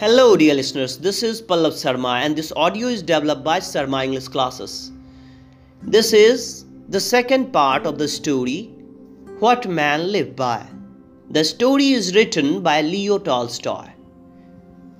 Hello, dear listeners. This is Pallav Sharma and this audio is developed by Sharma English Classes. This is the second part of the story What Man Lived By. The story is written by Leo Tolstoy.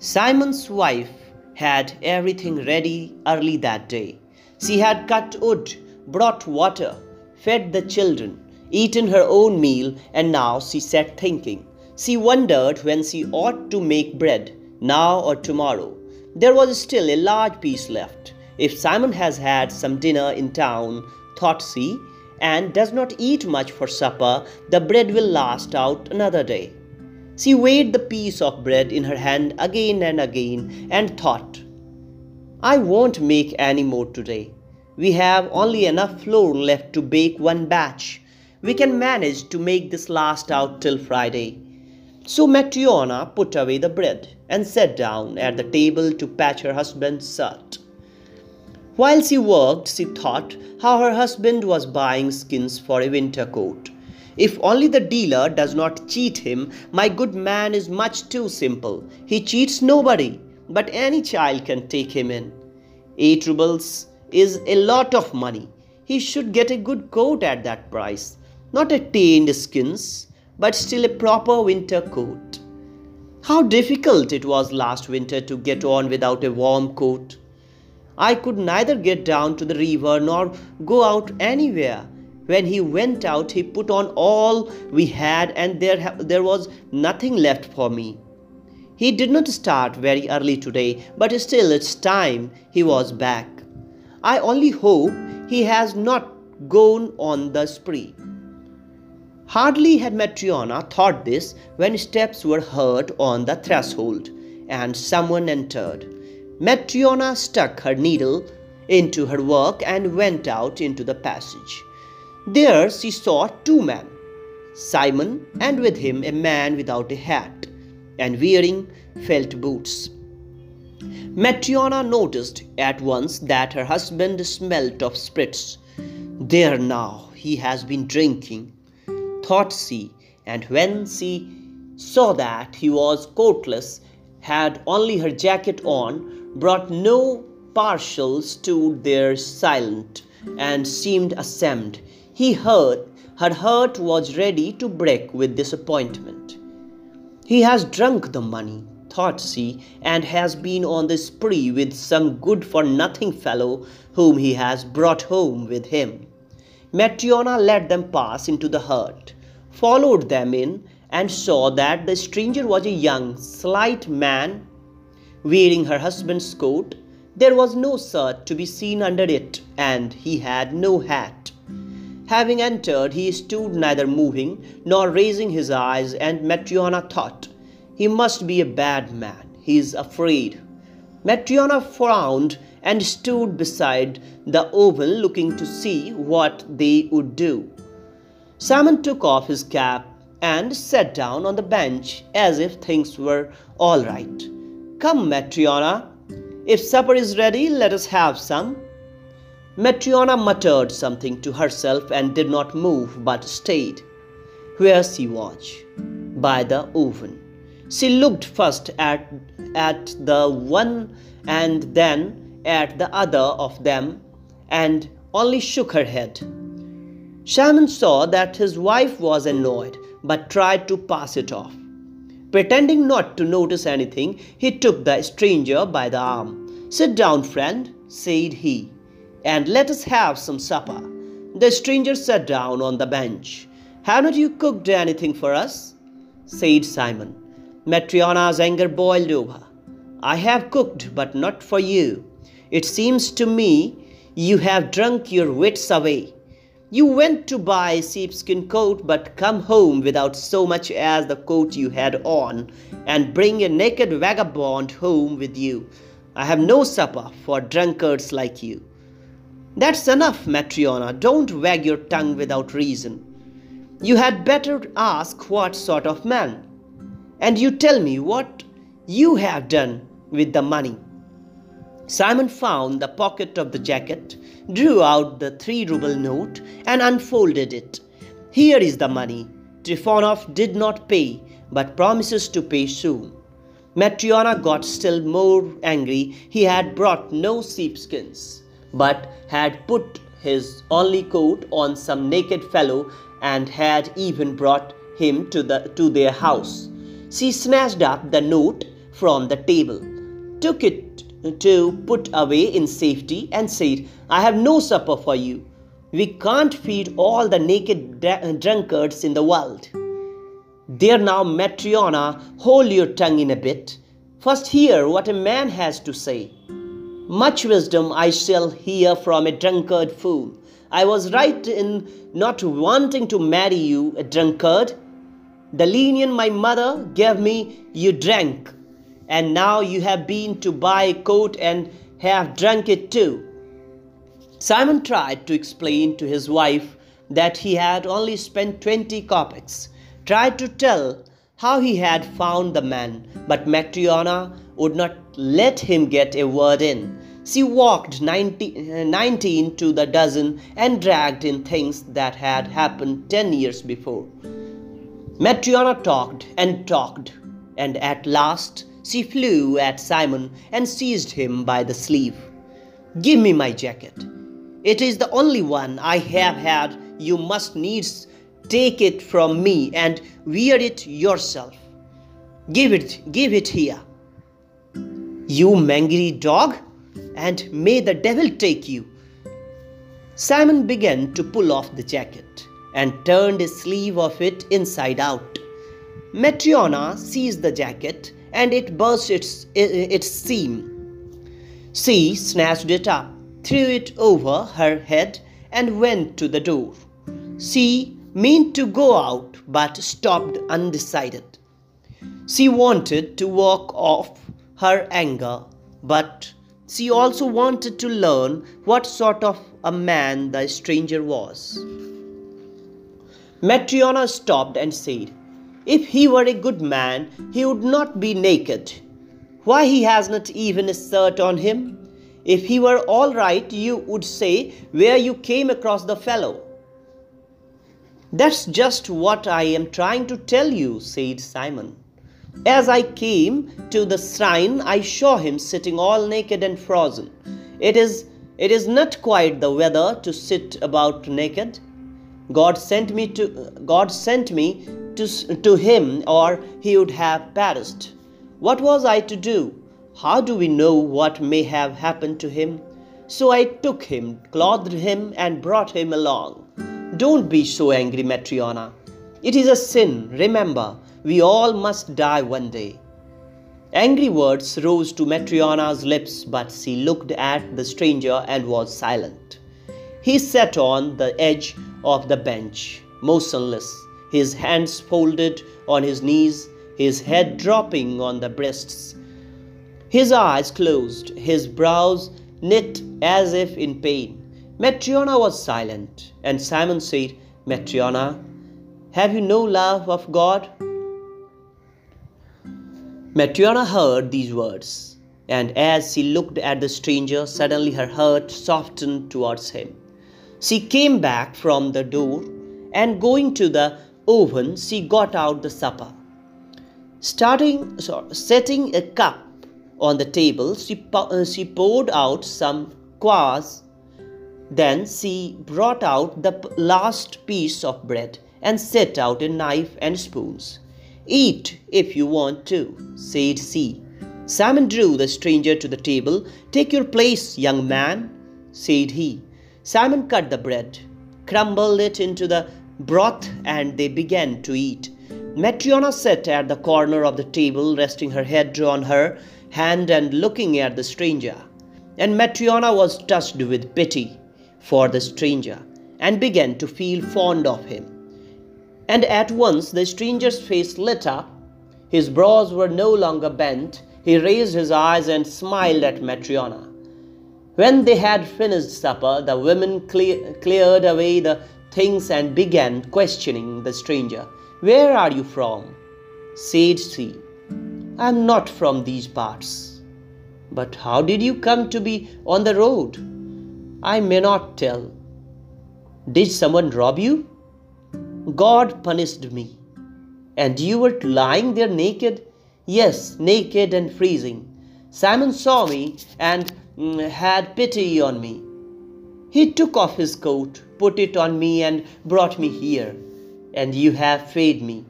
Simon's wife had everything ready early that day. She had cut wood, brought water, fed the children, eaten her own meal, and now she sat thinking. She wondered when she ought to make bread now or tomorrow. There was still a large piece left. If Simon has had some dinner in town, thought she, and does not eat much for supper, the bread will last out another day. She weighed the piece of bread in her hand again and again and thought, I won't make any more today. We have only enough flour left to bake one batch. We can manage to make this last out till Friday. So Matryona put away the bread and sat down at the table to patch her husband's shirt. While she worked, she thought how her husband was buying skins for a winter coat. If only the dealer does not cheat him, my good man is much too simple. He cheats nobody, but any child can take him in. Eight rubles is a lot of money. He should get a good coat at that price, not a tanned skins, but still a proper winter coat. How difficult it was last winter to get on without a warm coat. I could neither get down to the river nor go out anywhere. When he went out, he put on all we had, and there, there was nothing left for me. He did not start very early today, but still it's time he was back. I only hope he has not gone on the spree. Hardly had Matryona thought this when steps were heard on the threshold, and someone entered. Matryona stuck her needle into her work and went out into the passage. There she saw two men, Simon and with him a man without a hat and wearing felt boots. Matryona noticed at once that her husband smelt of spirits. There now, he has been drinking thought she, and when she saw that he was coatless, had only her jacket on, brought no partial, stood there silent, and seemed ashamed. He heard her heart was ready to break with disappointment. He has drunk the money, thought she, and has been on the spree with some good for nothing fellow whom he has brought home with him. Matryona let them pass into the hut followed them in and saw that the stranger was a young, slight man wearing her husband's coat. There was no shirt to be seen under it, and he had no hat. Having entered, he stood neither moving nor raising his eyes, and Matryona thought, He must be a bad man. He is afraid. Matryona frowned and stood beside the oven looking to see what they would do. Simon took off his cap and sat down on the bench as if things were all right. Come, Matryona, if supper is ready, let us have some. Matryona muttered something to herself and did not move but stayed where she was, by the oven. She looked first at, at the one and then at the other of them and only shook her head. Simon saw that his wife was annoyed, but tried to pass it off. Pretending not to notice anything, he took the stranger by the arm. Sit down, friend, said he, and let us have some supper. The stranger sat down on the bench. Haven't you cooked anything for us? said Simon. Matryona's anger boiled over. I have cooked, but not for you. It seems to me you have drunk your wits away. You went to buy a sheepskin coat, but come home without so much as the coat you had on, and bring a naked vagabond home with you. I have no supper for drunkards like you. That's enough, Matryona. Don't wag your tongue without reason. You had better ask what sort of man. And you tell me what you have done with the money. Simon found the pocket of the jacket, drew out the three ruble note, and unfolded it. Here is the money. Trifonov did not pay, but promises to pay soon. Matryona got still more angry. He had brought no sheepskins, but had put his only coat on some naked fellow and had even brought him to, the, to their house. She snatched up the note from the table, took it to put away in safety, and said, I have no supper for you. We can't feed all the naked uh, drunkards in the world. There now, Matryona, hold your tongue in a bit. First, hear what a man has to say. Much wisdom I shall hear from a drunkard fool. I was right in not wanting to marry you, a drunkard. The linen my mother gave me, you drank, and now you have been to buy a coat and have drunk it too. Simon tried to explain to his wife that he had only spent twenty kopecks, tried to tell how he had found the man, but Matryona would not let him get a word in. She walked 19, uh, 19 to the dozen and dragged in things that had happened ten years before. Matryona talked and talked, and at last she flew at Simon and seized him by the sleeve. Give me my jacket. It is the only one I have had. You must needs take it from me and wear it yourself. Give it, give it here. You mangry dog, and may the devil take you. Simon began to pull off the jacket and turned a sleeve of it inside out. Matryona seized the jacket and it burst its, its seam. She snatched it up threw it over her head and went to the door. She meant to go out but stopped undecided. She wanted to walk off her anger, but she also wanted to learn what sort of a man the stranger was. Matryona stopped and said, If he were a good man, he would not be naked. Why he has not even a shirt on him? If he were all right, you would say where you came across the fellow. That's just what I am trying to tell you, said Simon. As I came to the shrine, I saw him sitting all naked and frozen. It is it is not quite the weather to sit about naked. God sent me to God sent me to, to him or he would have perished. What was I to do? How do we know what may have happened to him? So I took him, clothed him, and brought him along. Don't be so angry, Matryona. It is a sin, remember, we all must die one day. Angry words rose to Matryona's lips, but she looked at the stranger and was silent. He sat on the edge of the bench, motionless, his hands folded on his knees, his head dropping on the breasts his eyes closed, his brows knit as if in pain. Matryona was silent, and Simon said, Matryona, have you no love of God? Matryona heard these words, and as she looked at the stranger, suddenly her heart softened towards him. She came back from the door, and going to the oven, she got out the supper. Starting, sorry, setting a cup on the table, she, uh, she poured out some kvass. Then she brought out the last piece of bread and set out a knife and spoons. Eat if you want to, said she. Simon drew the stranger to the table. Take your place, young man, said he. Simon cut the bread, crumbled it into the broth, and they began to eat. Matryona sat at the corner of the table, resting her head on her hand and looking at the stranger. And Matryona was touched with pity for the stranger and began to feel fond of him. And at once the stranger's face lit up. His brows were no longer bent. He raised his eyes and smiled at Matryona. When they had finished supper, the women clear, cleared away the things and began questioning the stranger. Where are you from? said she. I am not from these parts. But how did you come to be on the road? I may not tell. Did someone rob you? God punished me. And you were lying there naked. Yes, naked and freezing. Simon saw me and mm, had pity on me. He took off his coat, put it on me, and brought me here. And you have fed me.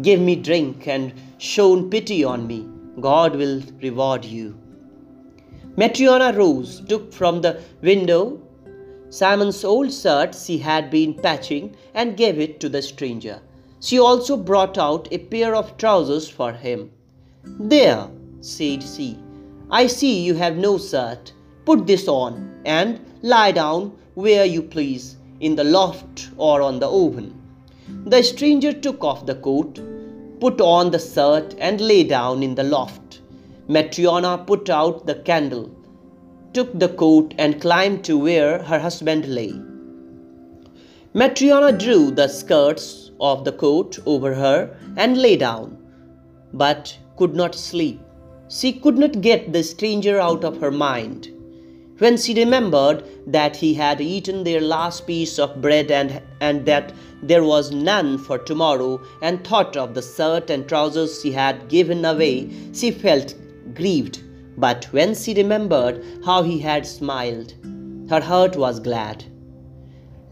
Give me drink and shown pity on me. God will reward you. Matryona rose, took from the window Simon's old shirt she had been patching, and gave it to the stranger. She also brought out a pair of trousers for him. There, said she, I see you have no shirt. Put this on and lie down where you please, in the loft or on the oven. The stranger took off the coat, put on the shirt, and lay down in the loft. Matryona put out the candle, took the coat, and climbed to where her husband lay. Matryona drew the skirts of the coat over her and lay down, but could not sleep. She could not get the stranger out of her mind. When she remembered that he had eaten their last piece of bread and, and that there was none for tomorrow, and thought of the shirt and trousers she had given away, she felt grieved. But when she remembered how he had smiled, her heart was glad.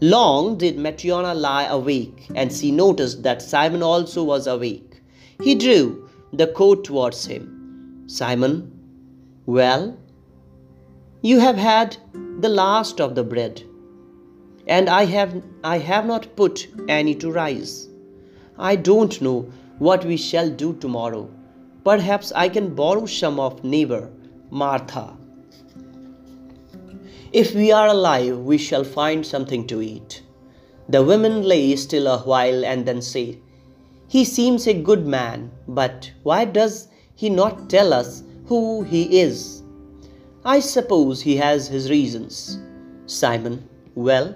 Long did Matryona lie awake, and she noticed that Simon also was awake. He drew the coat towards him. Simon, well, you have had the last of the bread, and I have, I have not put any to rise. I don't know what we shall do tomorrow. Perhaps I can borrow some of neighbor Martha. If we are alive, we shall find something to eat. The women lay still a while and then said, He seems a good man, but why does he not tell us who he is? I suppose he has his reasons. Simon, well,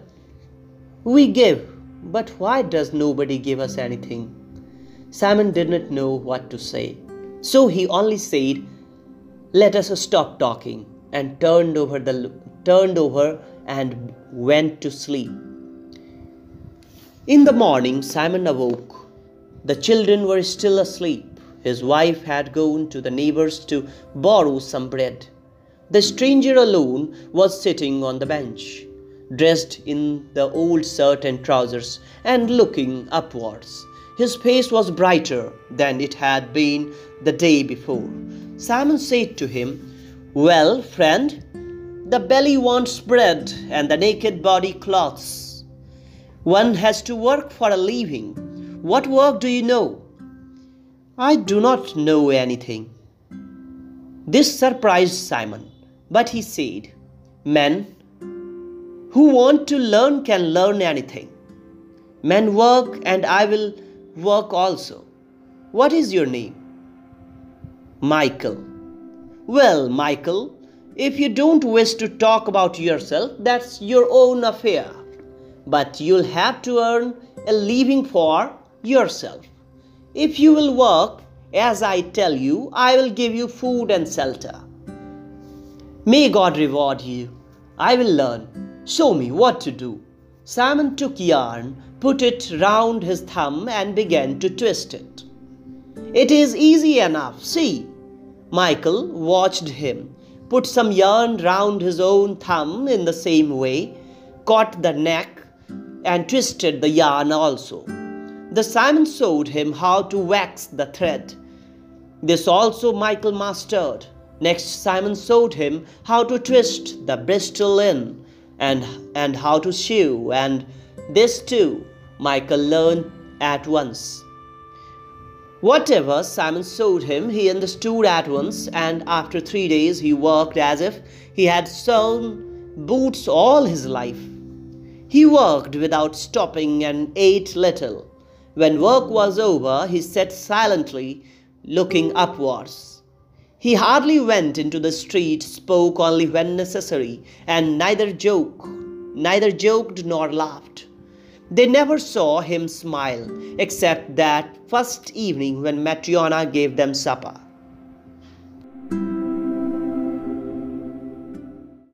we give, but why does nobody give us anything? Simon did not know what to say, so he only said, Let us stop talking, and turned over the turned over and went to sleep. In the morning, Simon awoke. The children were still asleep. His wife had gone to the neighbors to borrow some bread. The stranger alone was sitting on the bench, dressed in the old shirt and trousers, and looking upwards. His face was brighter than it had been the day before. Simon said to him, Well, friend, the belly wants bread and the naked body clothes. One has to work for a living. What work do you know? I do not know anything. This surprised Simon. But he said, Men who want to learn can learn anything. Men work, and I will work also. What is your name? Michael. Well, Michael, if you don't wish to talk about yourself, that's your own affair. But you'll have to earn a living for yourself. If you will work as I tell you, I will give you food and shelter. May God reward you. I will learn. Show me what to do. Simon took yarn, put it round his thumb, and began to twist it. It is easy enough, see. Michael watched him, put some yarn round his own thumb in the same way, caught the neck, and twisted the yarn also. The Simon showed him how to wax the thread. This also Michael mastered. Next, Simon showed him how to twist the bristle in and, and how to sew, and this too Michael learned at once. Whatever Simon showed him, he understood at once, and after three days he worked as if he had sewn boots all his life. He worked without stopping and ate little. When work was over, he sat silently, looking upwards. He hardly went into the street, spoke only when necessary, and neither joked, neither joked nor laughed. They never saw him smile, except that first evening when Matryona gave them supper.